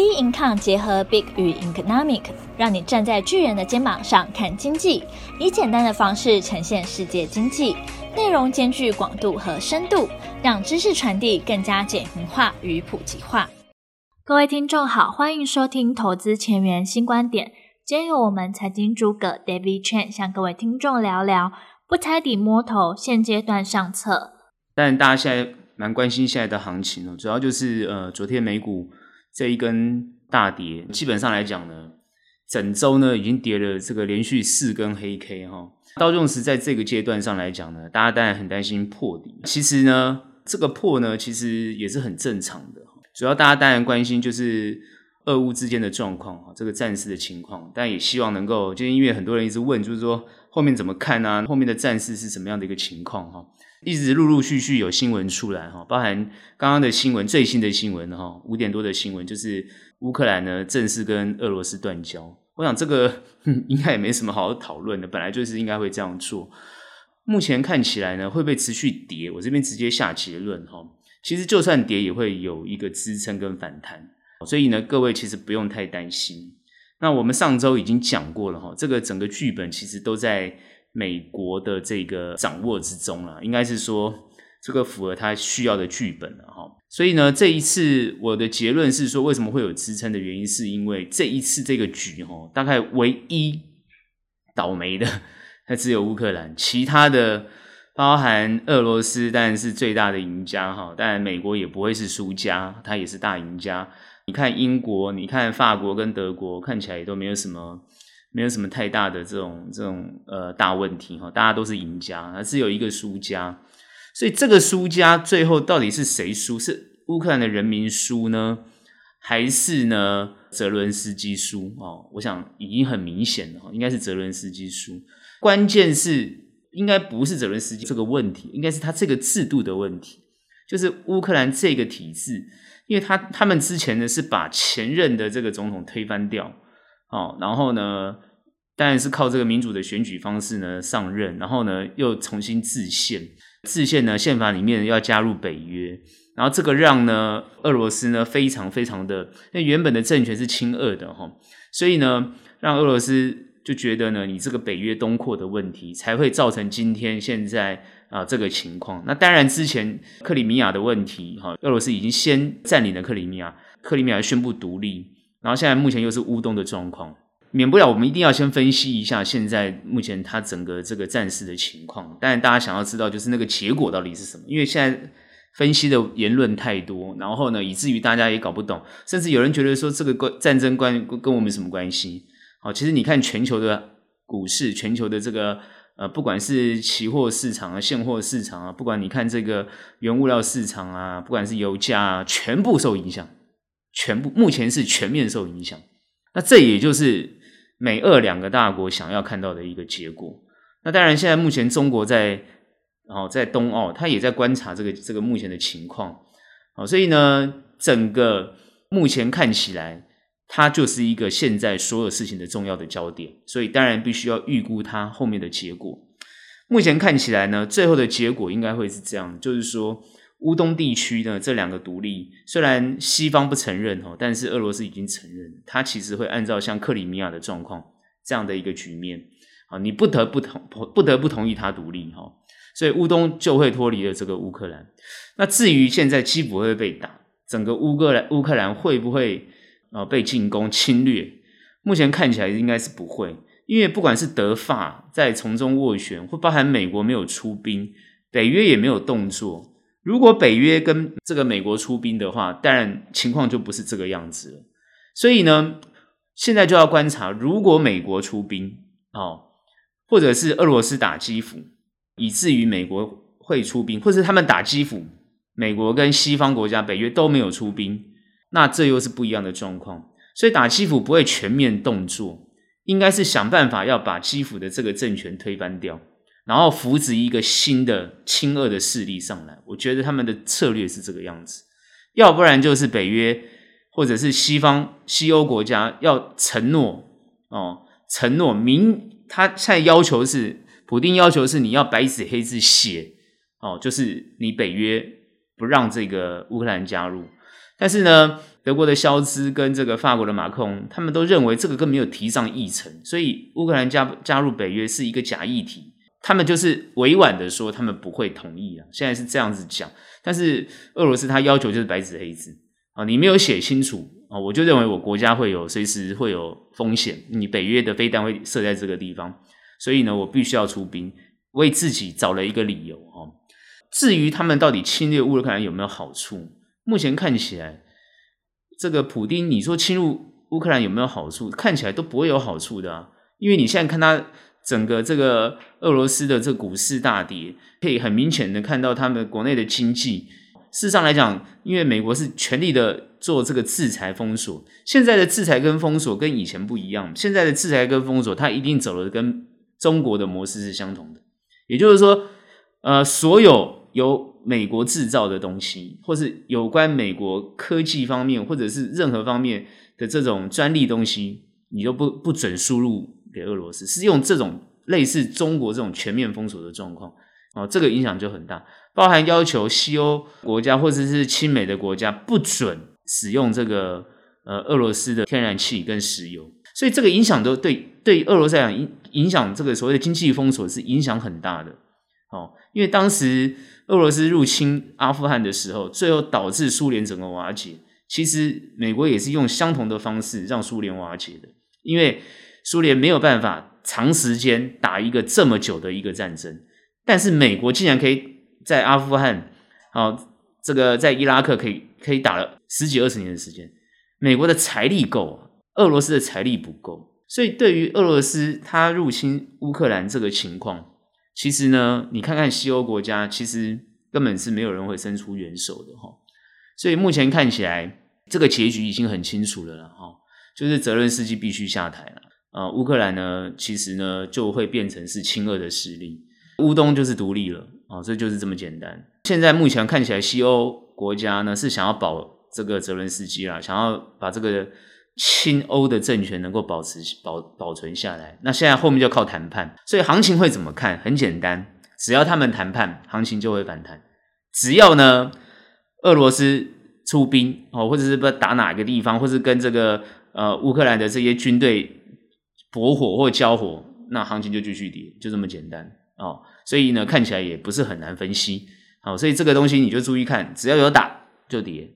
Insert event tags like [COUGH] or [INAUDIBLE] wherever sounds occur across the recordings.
B Income 结合 Big 与 Economic，让你站在巨人的肩膀上看经济，以简单的方式呈现世界经济，内容兼具广度和深度，让知识传递更加简明化与普及化。各位听众好，欢迎收听投资前沿新观点。今天由我们财经诸葛 David Chen 向各位听众聊聊不猜底摸头，现阶段上策。但大家现在蛮关心现在的行情哦，主要就是呃，昨天美股。这一根大跌，基本上来讲呢，整周呢已经跌了这个连续四根黑 K 哈。道琼斯在这个阶段上来讲呢，大家当然很担心破底。其实呢，这个破呢，其实也是很正常的。主要大家当然关心就是俄乌之间的状况哈，这个战事的情况，但也希望能够，就因为很多人一直问，就是说后面怎么看啊？后面的战事是什么样的一个情况哈？一直陆陆续续有新闻出来哈，包含刚刚的新闻，最新的新闻哈，五点多的新闻就是乌克兰呢正式跟俄罗斯断交。我想这个 [LAUGHS] 应该也没什么好好讨论的，本来就是应该会这样做。目前看起来呢，会不会持续跌？我这边直接下结论哈，其实就算跌也会有一个支撑跟反弹，所以呢，各位其实不用太担心。那我们上周已经讲过了哈，这个整个剧本其实都在。美国的这个掌握之中啊，应该是说这个符合他需要的剧本了哈。所以呢，这一次我的结论是说，为什么会有支撑的原因，是因为这一次这个局哈，大概唯一倒霉的，它只有乌克兰，其他的包含俄罗斯当然是最大的赢家哈，当然美国也不会是输家，它也是大赢家。你看英国，你看法国跟德国，看起来也都没有什么。没有什么太大的这种这种呃大问题哈，大家都是赢家，还是有一个输家，所以这个输家最后到底是谁输？是乌克兰的人民输呢，还是呢泽伦斯基输？哦，我想已经很明显了，应该是泽伦斯基输。关键是应该不是泽伦斯基这个问题，应该是他这个制度的问题，就是乌克兰这个体制，因为他他们之前呢是把前任的这个总统推翻掉。哦，然后呢，当然是靠这个民主的选举方式呢上任，然后呢又重新制宪，制宪呢宪法里面要加入北约，然后这个让呢俄罗斯呢非常非常的，那原本的政权是亲俄的哈，所以呢让俄罗斯就觉得呢你这个北约东扩的问题才会造成今天现在啊这个情况。那当然之前克里米亚的问题哈，俄罗斯已经先占领了克里米亚，克里米亚宣布独立。然后现在目前又是乌东的状况，免不了我们一定要先分析一下现在目前它整个这个战事的情况。当然，大家想要知道就是那个结果到底是什么，因为现在分析的言论太多，然后呢，以至于大家也搞不懂，甚至有人觉得说这个关战争关跟我们什么关系？好，其实你看全球的股市，全球的这个呃，不管是期货市场啊、现货市场啊，不管你看这个原物料市场啊，不管是油价啊，全部受影响。全部目前是全面受影响，那这也就是美俄两个大国想要看到的一个结果。那当然，现在目前中国在哦在冬奥，他也在观察这个这个目前的情况。好，所以呢，整个目前看起来，它就是一个现在所有事情的重要的焦点。所以当然必须要预估它后面的结果。目前看起来呢，最后的结果应该会是这样，就是说。乌东地区呢，这两个独立虽然西方不承认哈，但是俄罗斯已经承认，它其实会按照像克里米亚的状况这样的一个局面啊，你不得不同不得不同意它独立哈，所以乌东就会脱离了这个乌克兰。那至于现在基辅会被打，整个乌克兰乌克兰会不会啊被进攻侵略？目前看起来应该是不会，因为不管是德法在从中斡旋，或包含美国没有出兵，北约也没有动作。如果北约跟这个美国出兵的话，当然情况就不是这个样子了。所以呢，现在就要观察，如果美国出兵哦，或者是俄罗斯打基辅，以至于美国会出兵，或者是他们打基辅，美国跟西方国家、北约都没有出兵，那这又是不一样的状况。所以打基辅不会全面动作，应该是想办法要把基辅的这个政权推翻掉。然后扶植一个新的亲俄的势力上来，我觉得他们的策略是这个样子，要不然就是北约或者是西方西欧国家要承诺哦，承诺明他现在要求是普丁要求是你要白纸黑字写哦，就是你北约不让这个乌克兰加入，但是呢，德国的肖兹跟这个法国的马克龙，他们都认为这个根本没有提上议程，所以乌克兰加加入北约是一个假议题。他们就是委婉的说，他们不会同意啊。现在是这样子讲，但是俄罗斯他要求就是白纸黑字啊，你没有写清楚啊，我就认为我国家会有随时会有风险，你北约的飞弹会设在这个地方，所以呢，我必须要出兵，为自己找了一个理由啊。至于他们到底侵略乌克兰有没有好处，目前看起来，这个普丁你说侵入乌克兰有没有好处，看起来都不会有好处的啊，因为你现在看他。整个这个俄罗斯的这股市大跌，可以很明显的看到他们国内的经济。事实上来讲，因为美国是全力的做这个制裁封锁，现在的制裁跟封锁跟以前不一样。现在的制裁跟封锁，它一定走的跟中国的模式是相同的。也就是说，呃，所有由美国制造的东西，或是有关美国科技方面，或者是任何方面的这种专利东西，你都不不准输入。给俄罗斯是用这种类似中国这种全面封锁的状况哦，这个影响就很大，包含要求西欧国家或者是亲美的国家不准使用这个呃俄罗斯的天然气跟石油，所以这个影响都对对俄罗斯来讲影影响这个所谓的经济封锁是影响很大的哦，因为当时俄罗斯入侵阿富汗的时候，最后导致苏联整个瓦解，其实美国也是用相同的方式让苏联瓦解的，因为。苏联没有办法长时间打一个这么久的一个战争，但是美国竟然可以在阿富汗，哦，这个在伊拉克可以可以打了十几二十年的时间。美国的财力够，俄罗斯的财力不够，所以对于俄罗斯他入侵乌克兰这个情况，其实呢，你看看西欧国家，其实根本是没有人会伸出援手的哈。所以目前看起来，这个结局已经很清楚了了哈，就是泽伦斯基必须下台了。啊，乌克兰呢，其实呢就会变成是亲俄的势力，乌东就是独立了啊，这就是这么简单。现在目前看起来，西欧国家呢是想要保这个泽伦斯基啦，想要把这个亲欧的政权能够保持保保存下来。那现在后面就靠谈判，所以行情会怎么看？很简单，只要他们谈判，行情就会反弹。只要呢，俄罗斯出兵哦，或者是不打哪个地方，或是跟这个呃乌克兰的这些军队。驳火或交火，那行情就继续跌，就这么简单哦。所以呢，看起来也不是很难分析。好，所以这个东西你就注意看，只要有打就跌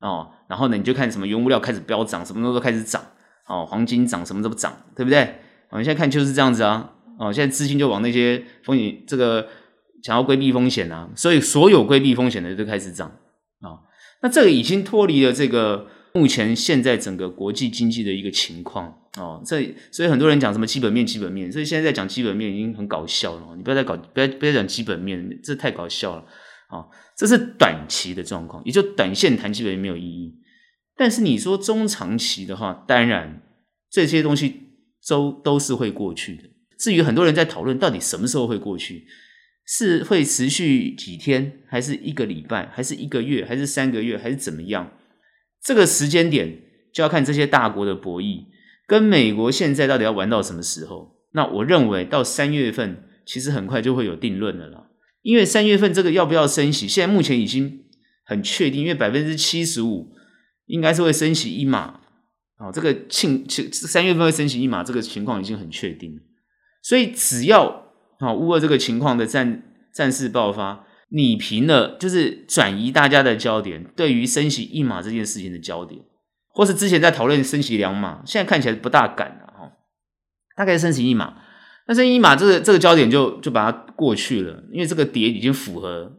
哦。然后呢，你就看什么原物料开始飙涨，什么都都开始涨哦，黄金涨，什么都不涨，对不对？哦，们现在看就是这样子啊。哦，现在资金就往那些风险，这个想要规避风险啊，所以所有规避风险的都开始涨啊。那这个已经脱离了这个。目前现在整个国际经济的一个情况哦，这所以很多人讲什么基本面，基本面，所以现在在讲基本面已经很搞笑了。你不要再搞，不要不要讲基本面，这太搞笑了啊、这是短期的状况，也就短线谈基本面没有意义。但是你说中长期的话，当然这些东西都都是会过去的。至于很多人在讨论到底什么时候会过去，是会持续几天，还是一个礼拜，还是一个月，还是三个月，还是怎么样？这个时间点就要看这些大国的博弈，跟美国现在到底要玩到什么时候？那我认为到三月份其实很快就会有定论了啦。因为三月份这个要不要升息，现在目前已经很确定，因为百分之七十五应该是会升息一码。哦，这个庆庆三月份会升息一码，这个情况已经很确定。所以只要啊乌俄这个情况的战战事爆发。你平了，就是转移大家的焦点，对于升息一码这件事情的焦点，或是之前在讨论升息两码，现在看起来不大敢了哈，大概升息一码，那升息一码这个这个焦点就就把它过去了，因为这个跌已经符合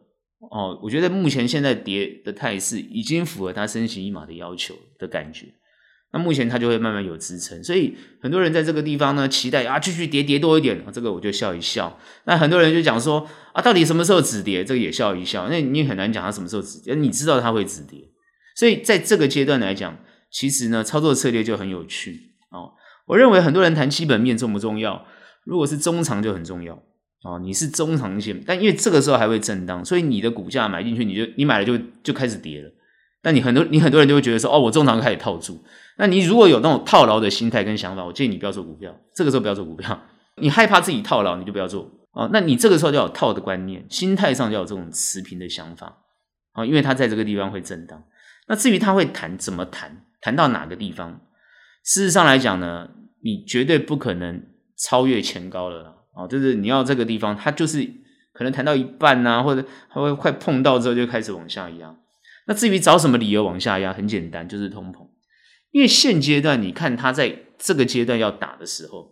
哦，我觉得目前现在跌的态势已经符合它升息一码的要求的感觉。那目前它就会慢慢有支撑，所以很多人在这个地方呢期待啊继续跌跌多一点，这个我就笑一笑。那很多人就讲说啊，到底什么时候止跌？这个也笑一笑。那你很难讲它什么时候止跌，你知道它会止跌。所以在这个阶段来讲，其实呢操作策略就很有趣哦。我认为很多人谈基本面重不重要？如果是中长就很重要哦。你是中长线，但因为这个时候还会震荡，所以你的股价买进去，你就你买了就就开始跌了。但你很多你很多人就会觉得说哦，我中长开始套住。那你如果有那种套牢的心态跟想法，我建议你不要做股票。这个时候不要做股票，你害怕自己套牢，你就不要做哦。那你这个时候就要有套的观念，心态上就要有这种持平的想法啊，因为它在这个地方会震荡。那至于他会谈怎么谈，谈到哪个地方，事实上来讲呢，你绝对不可能超越前高了啊！就是你要这个地方，它就是可能谈到一半啊，或者它会快碰到之后就开始往下压。那至于找什么理由往下压，很简单，就是通膨。因为现阶段你看它在这个阶段要打的时候，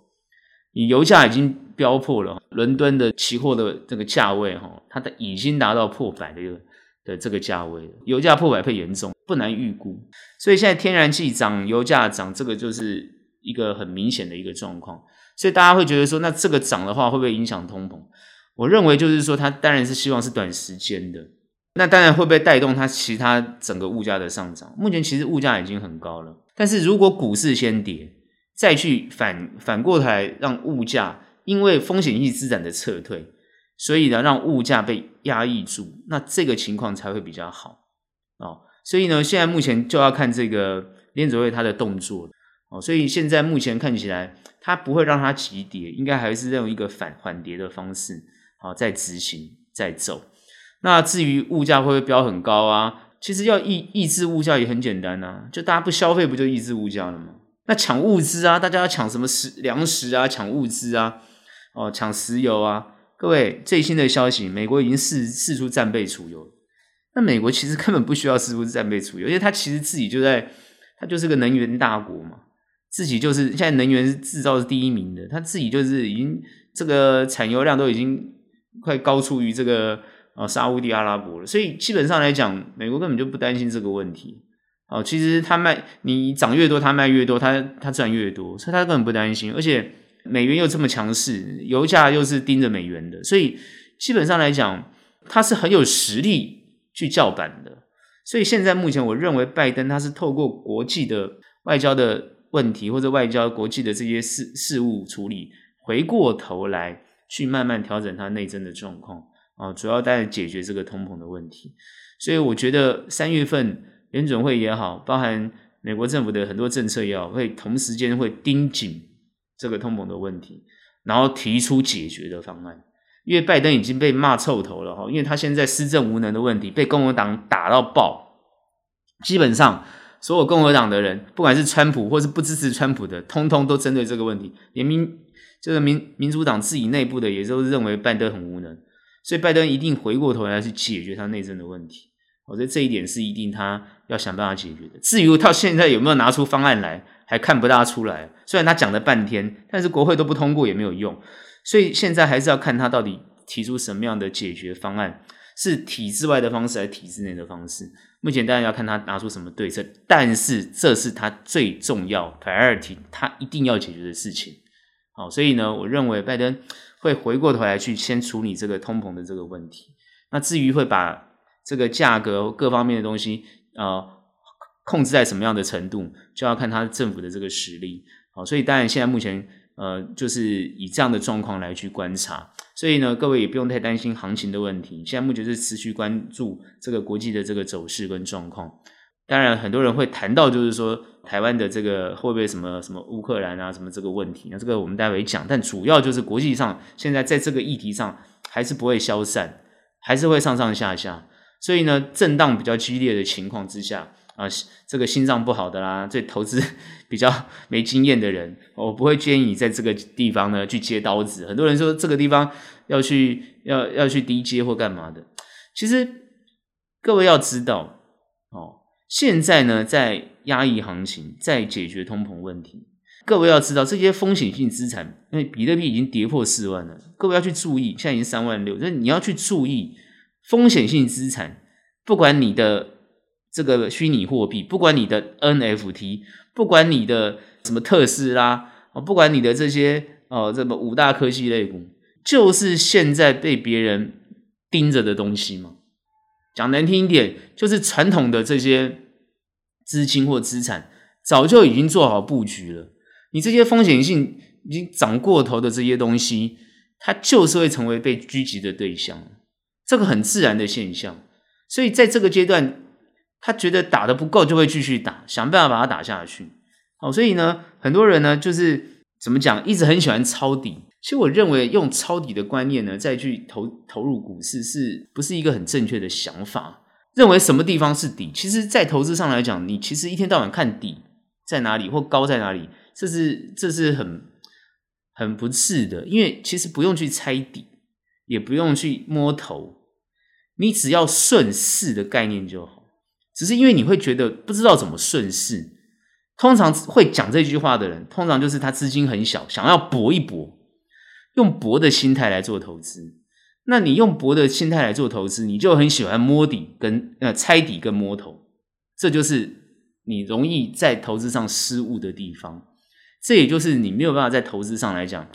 你油价已经飙破了，伦敦的期货的这个价位哈，它的已经达到破百的一个的这个价位了，油价破百会严重，不难预估。所以现在天然气涨，油价涨，这个就是一个很明显的一个状况。所以大家会觉得说，那这个涨的话会不会影响通膨？我认为就是说，它当然是希望是短时间的。那当然会不会带动它其他整个物价的上涨？目前其实物价已经很高了，但是如果股市先跌，再去反反过来让物价因为风险性资产的撤退，所以呢让物价被压抑住，那这个情况才会比较好哦。所以呢，现在目前就要看这个联准会它的动作哦。所以现在目前看起来，它不会让它急跌，应该还是用一个反缓跌的方式好，再执行再走。那至于物价会不会飙很高啊？其实要抑抑制物价也很简单啊，就大家不消费，不就抑制物价了吗？那抢物资啊，大家要抢什么食粮食啊，抢物资啊，哦，抢石油啊。各位最新的消息，美国已经释释出战备储油。那美国其实根本不需要释出战备储油，因为它其实自己就在，它就是个能源大国嘛，自己就是现在能源制造是第一名的，它自己就是已经这个产油量都已经快高出于这个。啊，沙乌地阿拉伯了，所以基本上来讲，美国根本就不担心这个问题。哦，其实他卖你涨越多，他卖越多，他他赚越多，所以他根本不担心。而且美元又这么强势，油价又是盯着美元的，所以基本上来讲，他是很有实力去叫板的。所以现在目前，我认为拜登他是透过国际的外交的问题，或者外交国际的这些事事务处理，回过头来去慢慢调整他内政的状况。啊，主要在解决这个通膨的问题，所以我觉得三月份联准会也好，包含美国政府的很多政策也好，会同时间会盯紧这个通膨的问题，然后提出解决的方案。因为拜登已经被骂臭头了哈，因为他现在施政无能的问题被共和党打到爆，基本上所有共和党的人，不管是川普或是不支持川普的，通通都针对这个问题，连民这个民民主党自己内部的也都认为拜登很无能。所以拜登一定回过头来去解决他内政的问题，我觉得这一点是一定他要想办法解决的。至于到现在有没有拿出方案来，还看不大出来。虽然他讲了半天，但是国会都不通过也没有用。所以现在还是要看他到底提出什么样的解决方案，是体制外的方式还是体制内的方式。目前当然要看他拿出什么对策，但是这是他最重要 priority，他一定要解决的事情。好，所以呢，我认为拜登。会回过头来去先处理这个通膨的这个问题。那至于会把这个价格各方面的东西呃控制在什么样的程度，就要看他政府的这个实力。好，所以当然现在目前呃就是以这样的状况来去观察。所以呢，各位也不用太担心行情的问题。现在目前是持续关注这个国际的这个走势跟状况。当然，很多人会谈到，就是说台湾的这个会不会什么什么乌克兰啊，什么这个问题，那这个我们待会讲。但主要就是国际上现在在这个议题上还是不会消散，还是会上上下下。所以呢，震荡比较激烈的情况之下啊，这个心脏不好的啦，这投资比较没经验的人，我不会建议你在这个地方呢去接刀子。很多人说这个地方要去要要去低接或干嘛的，其实各位要知道哦。现在呢，在压抑行情，在解决通膨问题。各位要知道，这些风险性资产，因为比特币已经跌破四万了，各位要去注意，现在已经三万六，所以你要去注意风险性资产。不管你的这个虚拟货币，不管你的 NFT，不管你的什么特斯拉，不管你的这些哦，这么五大科技类股，就是现在被别人盯着的东西嘛。讲难听一点，就是传统的这些资金或资产早就已经做好布局了。你这些风险性已经涨过头的这些东西，它就是会成为被狙击的对象，这个很自然的现象。所以在这个阶段，他觉得打得不够，就会继续打，想办法把它打下去。好，所以呢，很多人呢，就是怎么讲，一直很喜欢抄底。其实我认为用抄底的观念呢，再去投投入股市，是不是一个很正确的想法？认为什么地方是底。其实，在投资上来讲，你其实一天到晚看底在哪里或高在哪里，这是这是很很不智的。因为其实不用去猜底，也不用去摸头，你只要顺势的概念就好。只是因为你会觉得不知道怎么顺势，通常会讲这句话的人，通常就是他资金很小，想要搏一搏，用搏的心态来做投资。那你用搏的心态来做投资，你就很喜欢摸底跟呃猜底跟摸头，这就是你容易在投资上失误的地方。这也就是你没有办法在投资上来讲，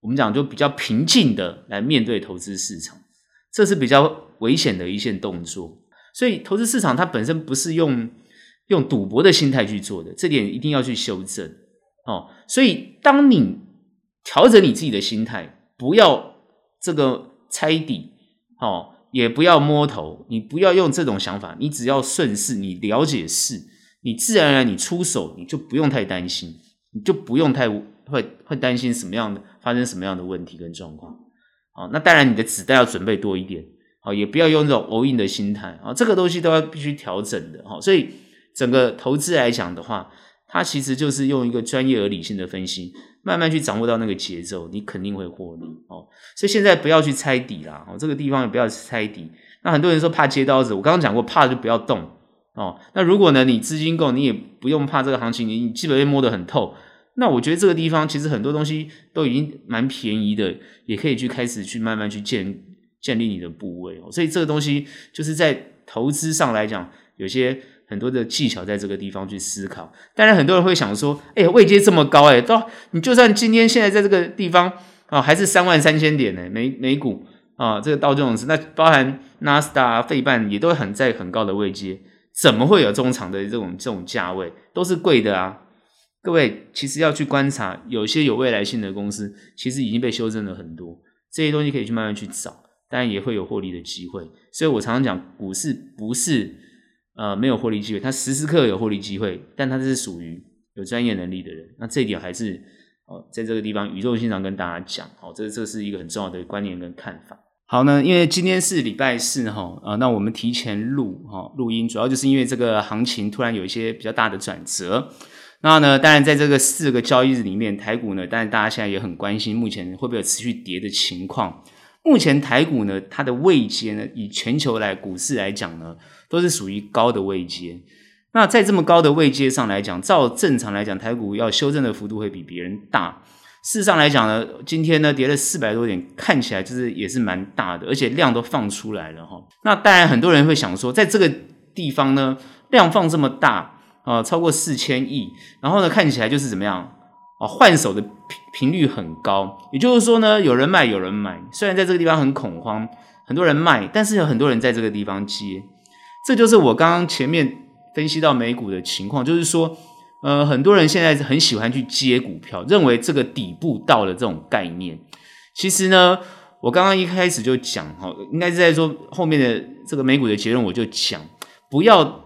我们讲就比较平静的来面对投资市场，这是比较危险的一线动作。所以，投资市场它本身不是用用赌博的心态去做的，这点一定要去修正哦。所以，当你调整你自己的心态，不要这个猜底哦，也不要摸头，你不要用这种想法，你只要顺势，你了解势，你自然而然你出手，你就不用太担心，你就不用太会会担心什么样的发生什么样的问题跟状况。好，那当然你的子弹要准备多一点。好，也不要用这种 all in 的心态啊，这个东西都要必须调整的哈。所以整个投资来讲的话，它其实就是用一个专业而理性的分析，慢慢去掌握到那个节奏，你肯定会获利哦。所以现在不要去猜底啦，哦，这个地方也不要猜底。那很多人说怕接刀子，我刚刚讲过，怕就不要动哦。那如果呢，你资金够，你也不用怕这个行情，你基本面摸得很透。那我觉得这个地方其实很多东西都已经蛮便宜的，也可以去开始去慢慢去建。建立你的部位哦，所以这个东西就是在投资上来讲，有些很多的技巧在这个地方去思考。当然，很多人会想说：“哎，位阶这么高，哎，到你就算今天现在在这个地方啊，还是三万三千点呢，美美股啊，这个道琼斯，那包含纳斯达克、费半也都很在很高的位阶，怎么会有中长的这种这种价位？都是贵的啊！各位其实要去观察，有些有未来性的公司，其实已经被修正了很多，这些东西可以去慢慢去找。当然也会有获利的机会，所以我常常讲，股市不是呃没有获利机会，他时时刻有获利机会，但他是属于有专业能力的人。那这一点还是哦，在这个地方宇宙经常跟大家讲，好，这这是一个很重要的观念跟看法。好呢，因为今天是礼拜四哈，啊，那我们提前录哈录音，主要就是因为这个行情突然有一些比较大的转折。那呢，当然在这个四个交易日里面，台股呢，当然大家现在也很关心，目前会不会有持续跌的情况。目前台股呢，它的位阶呢，以全球来股市来讲呢，都是属于高的位阶。那在这么高的位阶上来讲，照正常来讲，台股要修正的幅度会比别人大。事实上来讲呢，今天呢跌了四百多点，看起来就是也是蛮大的，而且量都放出来了哈。那当然很多人会想说，在这个地方呢，量放这么大啊，超过四千亿，然后呢看起来就是怎么样？啊，换手的频频率很高，也就是说呢，有人卖，有人买。虽然在这个地方很恐慌，很多人卖，但是有很多人在这个地方接。这就是我刚刚前面分析到美股的情况，就是说，呃，很多人现在很喜欢去接股票，认为这个底部到了这种概念。其实呢，我刚刚一开始就讲，哈，应该是在说后面的这个美股的结论，我就讲，不要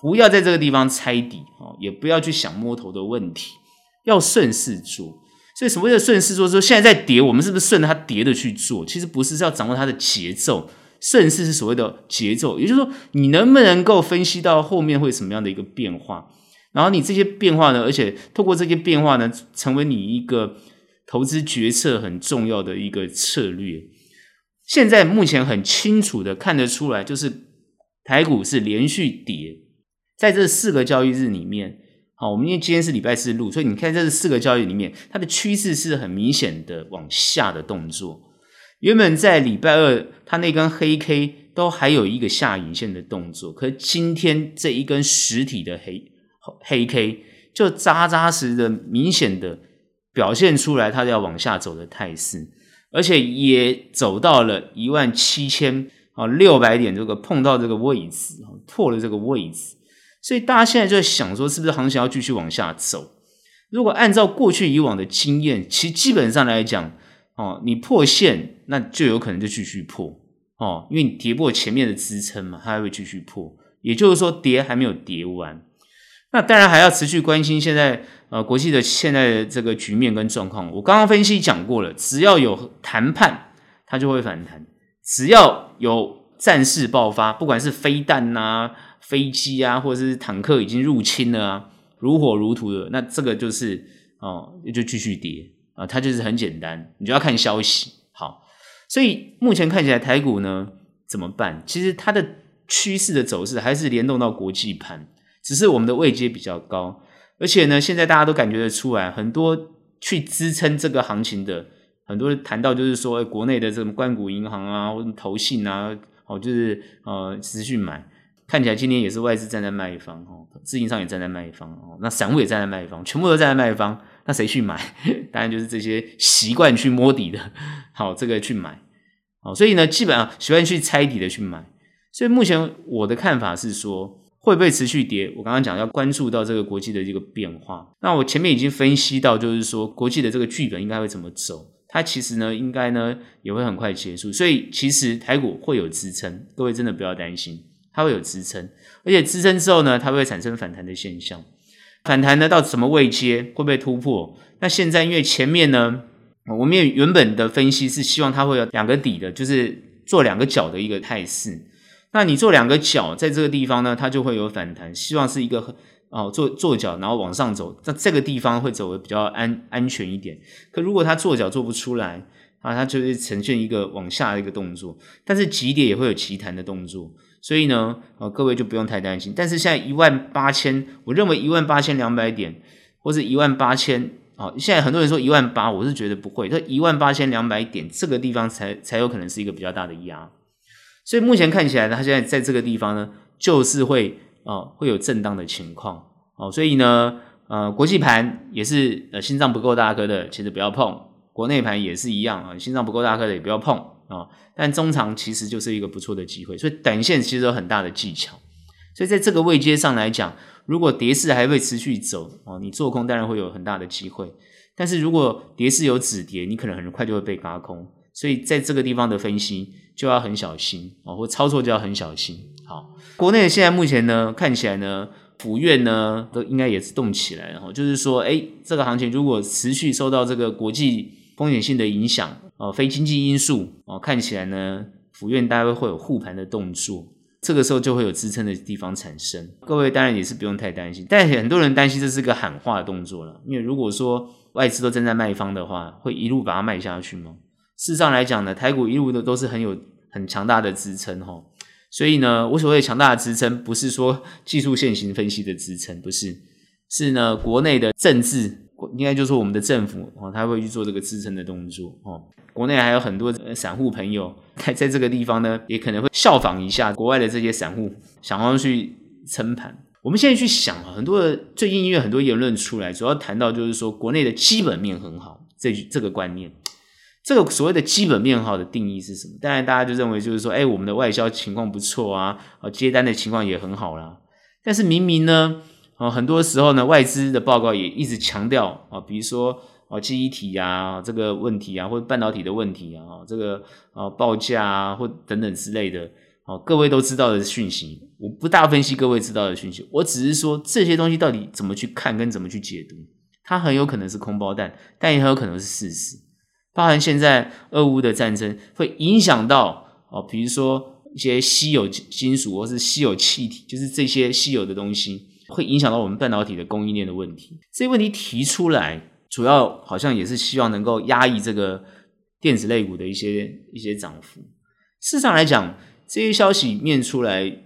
不要在这个地方猜底，哦，也不要去想摸头的问题。要顺势做，所以什么叫顺势做？说现在在跌，我们是不是顺着它跌的去做？其实不是，是要掌握它的节奏。顺势是所谓的节奏，也就是说，你能不能够分析到后面会什么样的一个变化？然后你这些变化呢，而且透过这些变化呢，成为你一个投资决策很重要的一个策略。现在目前很清楚的看得出来，就是台股是连续跌，在这四个交易日里面。好，我们因为今天是礼拜四录，所以你看这四个交易里面，它的趋势是很明显的往下的动作。原本在礼拜二，它那根黑 K 都还有一个下影线的动作，可是今天这一根实体的黑黑 K 就扎扎实的、明显的表现出来，它要往下走的态势，而且也走到了一万七千啊六百点这个碰到这个位置，破了这个位置。所以大家现在就在想说，是不是行情要继续往下走？如果按照过去以往的经验，其实基本上来讲，哦，你破线，那就有可能就继续破，哦，因为你跌破前面的支撑嘛，它还会继续破。也就是说，跌还没有跌完。那当然还要持续关心现在呃国际的现在的这个局面跟状况。我刚刚分析讲过了，只要有谈判，它就会反弹；只要有战事爆发，不管是飞弹啊、飞机啊，或者是坦克已经入侵了啊，如火如荼的，那这个就是哦，就继续跌啊，它就是很简单，你就要看消息。好，所以目前看起来台股呢怎么办？其实它的趋势的走势还是联动到国际盘，只是我们的位阶比较高，而且呢，现在大家都感觉得出来，很多去支撑这个行情的。很多人谈到就是说，国内的这种关谷银行啊，或者投信啊，哦，就是呃持续买，看起来今天也是外资站在卖方哦，资金上也站在卖方哦，那散户也站在卖方，全部都站在卖方，那谁去买？[LAUGHS] 当然就是这些习惯去摸底的，[LAUGHS] 好，这个去买，好，所以呢，基本上喜欢去猜底的去买。所以目前我的看法是说，会不会持续跌？我刚刚讲要关注到这个国际的这个变化。那我前面已经分析到，就是说国际的这个剧本应该会怎么走。它其实呢，应该呢也会很快结束，所以其实台股会有支撑，各位真的不要担心，它会有支撑，而且支撑之后呢，它会产生反弹的现象。反弹呢到什么位阶，会被突破？那现在因为前面呢，我们原本的分析是希望它会有两个底的，就是做两个角的一个态势。那你做两个角在这个地方呢，它就会有反弹，希望是一个。哦，做做脚，然后往上走，那这个地方会走的比较安安全一点。可如果它做脚做不出来啊，它就是呈现一个往下的一个动作。但是急跌也会有急弹的动作，所以呢，呃，各位就不用太担心。但是现在一万八千，我认为一万八千两百点，或是一万八千，啊，现在很多人说一万八，我是觉得不会，这一万八千两百点这个地方才才有可能是一个比较大的压。所以目前看起来呢，他现在在这个地方呢，就是会。啊，会有震荡的情况哦，所以呢，呃，国际盘也是呃心脏不够大颗的，其实不要碰；国内盘也是一样啊，心脏不够大颗的也不要碰，哦。但中长其实就是一个不错的机会，所以短线其实有很大的技巧。所以在这个位阶上来讲，如果跌势还会持续走哦，你做空当然会有很大的机会。但是如果跌势有止跌，你可能很快就会被轧空。所以在这个地方的分析就要很小心哦，或操作就要很小心。好，国内现在目前呢，看起来呢，府院呢都应该也是动起来了，然后就是说，哎，这个行情如果持续受到这个国际风险性的影响，哦，非经济因素，哦，看起来呢，府院大概会有护盘的动作，这个时候就会有支撑的地方产生。各位当然也是不用太担心，但很多人担心这是个喊话的动作了，因为如果说外资都站在卖方的话，会一路把它卖下去吗？事实上来讲呢，台股一路的都是很有很强大的支撑，哈。所以呢，我所谓强大的支撑，不是说技术线型分析的支撑，不是，是呢国内的政治，应该就是说我们的政府哦，他会去做这个支撑的动作哦。国内还有很多散户朋友在在这个地方呢，也可能会效仿一下国外的这些散户，想要去撑盘。我们现在去想啊，很多最近因为很多言论出来，主要谈到就是说国内的基本面很好，这这个观念。这个所谓的基本面好的定义是什么？当然，大家就认为就是说，哎，我们的外销情况不错啊，接单的情况也很好啦。但是明明呢，啊，很多时候呢，外资的报告也一直强调啊，比如说啊，记忆体啊这个问题啊，或者半导体的问题啊，这个啊报价啊或等等之类的，啊，各位都知道的讯息，我不大分析各位知道的讯息，我只是说这些东西到底怎么去看跟怎么去解读，它很有可能是空包弹，但也很有可能是事实。包含现在俄乌的战争会影响到哦，比如说一些稀有金属或是稀有气体，就是这些稀有的东西，会影响到我们半导体的供应链的问题。这些问题提出来，主要好像也是希望能够压抑这个电子类股的一些一些涨幅。事实上来讲，这些消息面出来，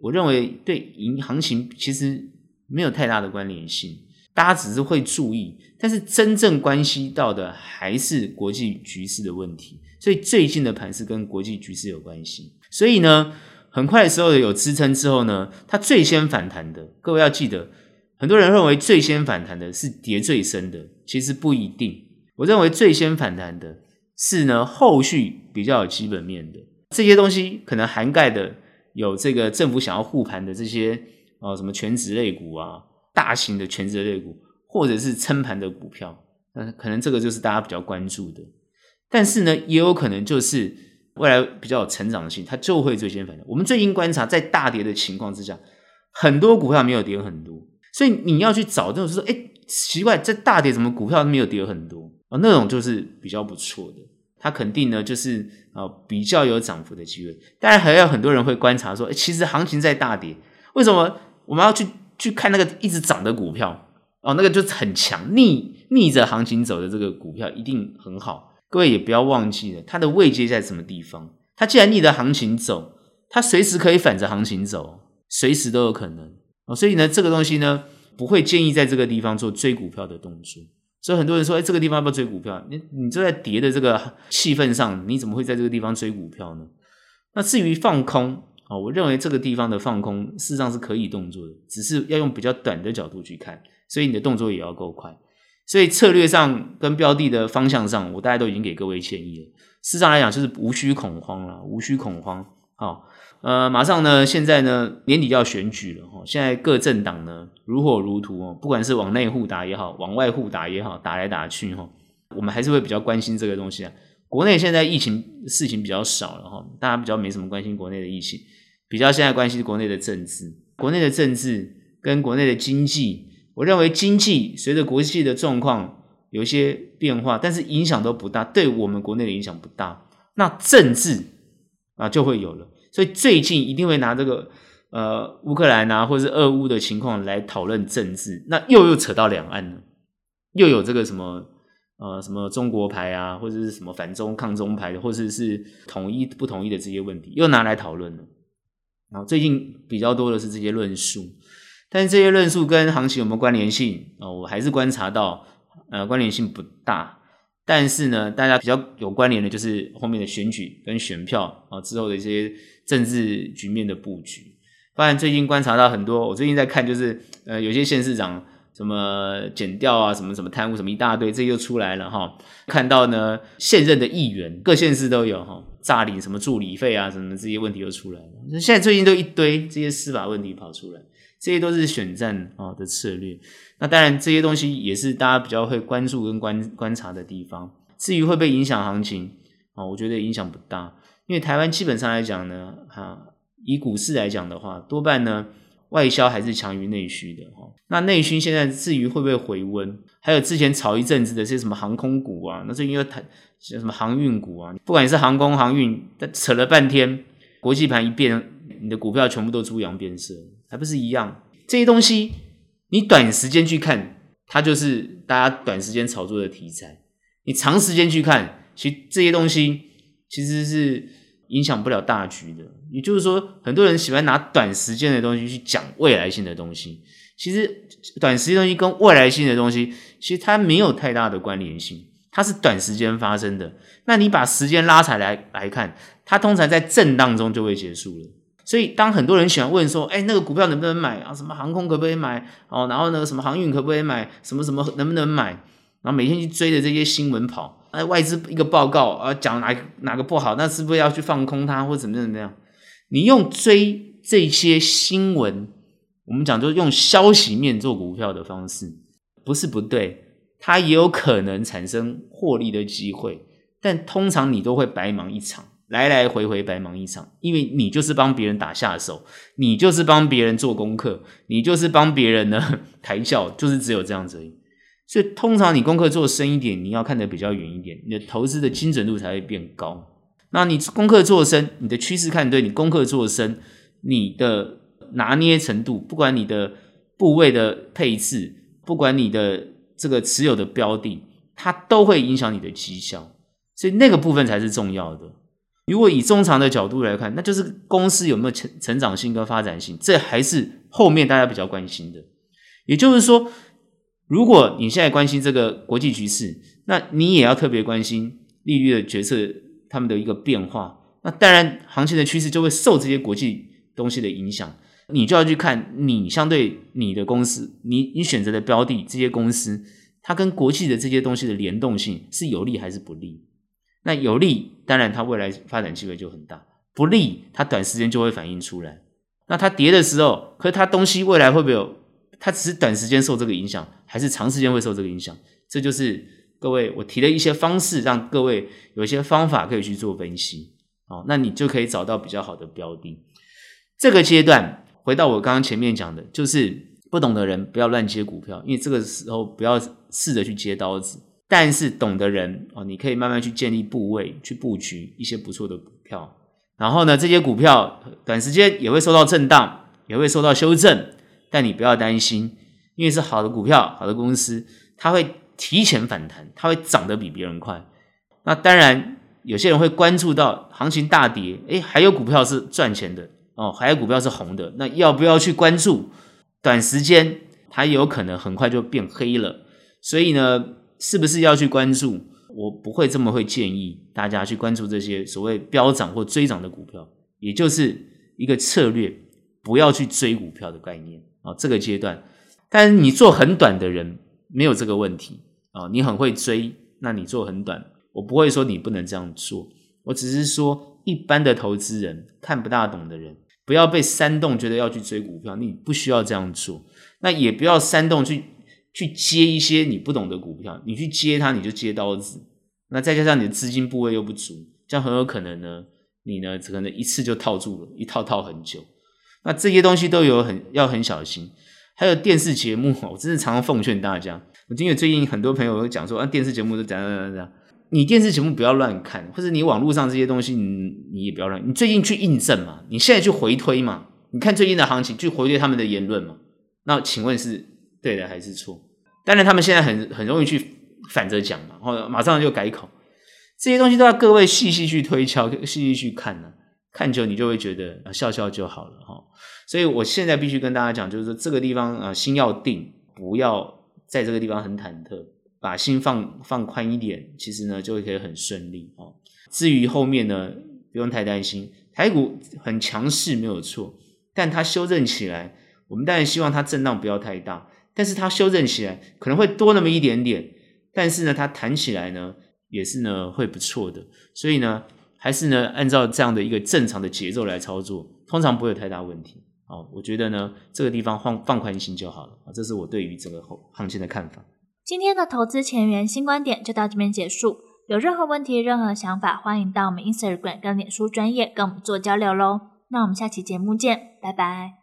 我认为对银行情其实没有太大的关联性。大家只是会注意，但是真正关系到的还是国际局势的问题。所以最近的盘是跟国际局势有关系。所以呢，很快的时候有支撑之后呢，它最先反弹的，各位要记得，很多人认为最先反弹的是跌最深的，其实不一定。我认为最先反弹的是呢，后续比较有基本面的这些东西，可能涵盖的有这个政府想要护盘的这些哦，什么全值类股啊。大型的全值类股，或者是撑盘的股票，那可能这个就是大家比较关注的。但是呢，也有可能就是未来比较有成长性，它就会最先反弹。我们最近观察，在大跌的情况之下，很多股票没有跌很多，所以你要去找这种说，哎，奇怪，在大跌怎么股票没有跌很多啊？那种就是比较不错的。它肯定呢就是啊比较有涨幅的机会。当然还有很多人会观察说，其实行情在大跌，为什么我们要去去看那个一直涨的股票？哦，那个就是很强，逆逆着行情走的这个股票一定很好。各位也不要忘记了，它的位阶在什么地方？它既然逆着行情走，它随时可以反着行情走，随时都有可能。哦，所以呢，这个东西呢，不会建议在这个地方做追股票的动作。所以很多人说，哎，这个地方要不要追股票？你你就在跌的这个气氛上，你怎么会在这个地方追股票呢？那至于放空，哦，我认为这个地方的放空事实上是可以动作的，只是要用比较短的角度去看。所以你的动作也要够快，所以策略上跟标的的方向上，我大概都已经给各位建议了。事实上来讲，就是无需恐慌了，无需恐慌。好，呃，马上呢，现在呢年底要选举了哈，现在各政党呢如火如荼哦，不管是往内互打也好，往外互打也好，打来打去哈，我们还是会比较关心这个东西啊。国内现在疫情事情比较少了哈，大家比较没什么关心国内的疫情，比较现在关心国内的政治，国内的政治跟国内的经济。我认为经济随着国际的状况有一些变化，但是影响都不大，对我们国内的影响不大。那政治啊就会有了，所以最近一定会拿这个呃乌克兰啊，或者是俄乌的情况来讨论政治，那又又扯到两岸了，又有这个什么呃什么中国牌啊，或者是什么反中抗中牌的，或者是统一不统一的这些问题，又拿来讨论了。然后最近比较多的是这些论述。但是这些论述跟行情有没有关联性啊？我还是观察到，呃，关联性不大。但是呢，大家比较有关联的，就是后面的选举跟选票啊之后的一些政治局面的布局。发现最近观察到很多，我最近在看，就是呃，有些县市长什么检调啊，什么什么贪污，什么一大堆，这又出来了哈。看到呢，现任的议员各县市都有哈，诈领什么助理费啊，什么这些问题又出来了。现在最近都一堆这些司法问题跑出来。这些都是选战啊的策略，那当然这些东西也是大家比较会关注跟观观察的地方。至于会不会影响行情啊，我觉得影响不大，因为台湾基本上来讲呢，哈，以股市来讲的话，多半呢外销还是强于内需的哈。那内需现在至于会不会回温，还有之前炒一阵子的这些什么航空股啊，那最近又谈什么航运股啊，不管你是航空航运，但扯了半天，国际盘一变，你的股票全部都猪羊变色。还不是一样，这些东西你短时间去看，它就是大家短时间炒作的题材。你长时间去看，其实这些东西其实是影响不了大局的。也就是说，很多人喜欢拿短时间的东西去讲未来性的东西。其实短时间东西跟未来性的东西，其实它没有太大的关联性，它是短时间发生的。那你把时间拉长来来看，它通常在震荡中就会结束了。所以，当很多人喜欢问说：“哎，那个股票能不能买啊？什么航空可不可以买？哦，然后呢什么航运可不可以买？什么什么能不能买？然后每天去追着这些新闻跑。哎，外资一个报告啊，讲哪哪个不好，那是不是要去放空它，或怎么怎么样？你用追这些新闻，我们讲就是用消息面做股票的方式，不是不对，它也有可能产生获利的机会，但通常你都会白忙一场。”来来回回白忙一场，因为你就是帮别人打下手，你就是帮别人做功课，你就是帮别人呢 [LAUGHS] 抬轿，就是只有这样子而已。所以通常你功课做深一点，你要看得比较远一点，你的投资的精准度才会变高。那你功课做深，你的趋势看对，你功课做深，你的拿捏程度，不管你的部位的配置，不管你的这个持有的标的，它都会影响你的绩效。所以那个部分才是重要的。如果以中长的角度来看，那就是公司有没有成成长性跟发展性，这还是后面大家比较关心的。也就是说，如果你现在关心这个国际局势，那你也要特别关心利率的决策，他们的一个变化。那当然，行情的趋势就会受这些国际东西的影响，你就要去看你相对你的公司，你你选择的标的这些公司，它跟国际的这些东西的联动性是有利还是不利？那有利，当然它未来发展机会就很大；不利，它短时间就会反映出来。那它跌的时候，可是它东西未来会不会有？它只是短时间受这个影响，还是长时间会受这个影响？这就是各位我提的一些方式，让各位有一些方法可以去做分析。哦，那你就可以找到比较好的标的。这个阶段，回到我刚刚前面讲的，就是不懂的人不要乱接股票，因为这个时候不要试着去接刀子。但是懂的人哦，你可以慢慢去建立部位，去布局一些不错的股票。然后呢，这些股票短时间也会受到震荡，也会受到修正，但你不要担心，因为是好的股票、好的公司，它会提前反弹，它会涨得比别人快。那当然，有些人会关注到行情大跌，诶，还有股票是赚钱的哦，还有股票是红的，那要不要去关注？短时间它有可能很快就变黑了，所以呢。是不是要去关注？我不会这么会建议大家去关注这些所谓飙涨或追涨的股票，也就是一个策略，不要去追股票的概念啊。这个阶段，但是你做很短的人没有这个问题啊，你很会追，那你做很短，我不会说你不能这样做，我只是说一般的投资人看不大懂的人，不要被煽动觉得要去追股票，你不需要这样做，那也不要煽动去。去接一些你不懂的股票，你去接它，你就接刀子。那再加上你的资金部位又不足，这样很有可能呢，你呢只可能一次就套住了，一套套很久。那这些东西都有很要很小心。还有电视节目，我真是常常奉劝大家。我因为最近很多朋友会讲说啊，电视节目都怎样怎样怎样，你电视节目不要乱看，或者你网络上这些东西，你你也不要乱。你最近去印证嘛，你现在去回推嘛，你看最近的行情，去回推他们的言论嘛。那请问是对的还是错？当然，他们现在很很容易去反着讲嘛，然后马上就改口，这些东西都要各位细细去推敲，细细去看呢、看久你就会觉得啊笑笑就好了哈。所以我现在必须跟大家讲，就是说这个地方啊，心要定，不要在这个地方很忐忑，把心放放宽一点，其实呢就会可以很顺利哦。至于后面呢，不用太担心，台股很强势没有错，但它修正起来，我们当然希望它震荡不要太大。但是它修正起来可能会多那么一点点，但是呢，它弹起来呢也是呢会不错的，所以呢还是呢按照这样的一个正常的节奏来操作，通常不会有太大问题。好，我觉得呢这个地方放放宽心就好了啊，这是我对于整个后行情的看法。今天的投资前沿新观点就到这边结束，有任何问题、任何想法，欢迎到我们 Instagram 跟脸书专业跟我们做交流喽。那我们下期节目见，拜拜。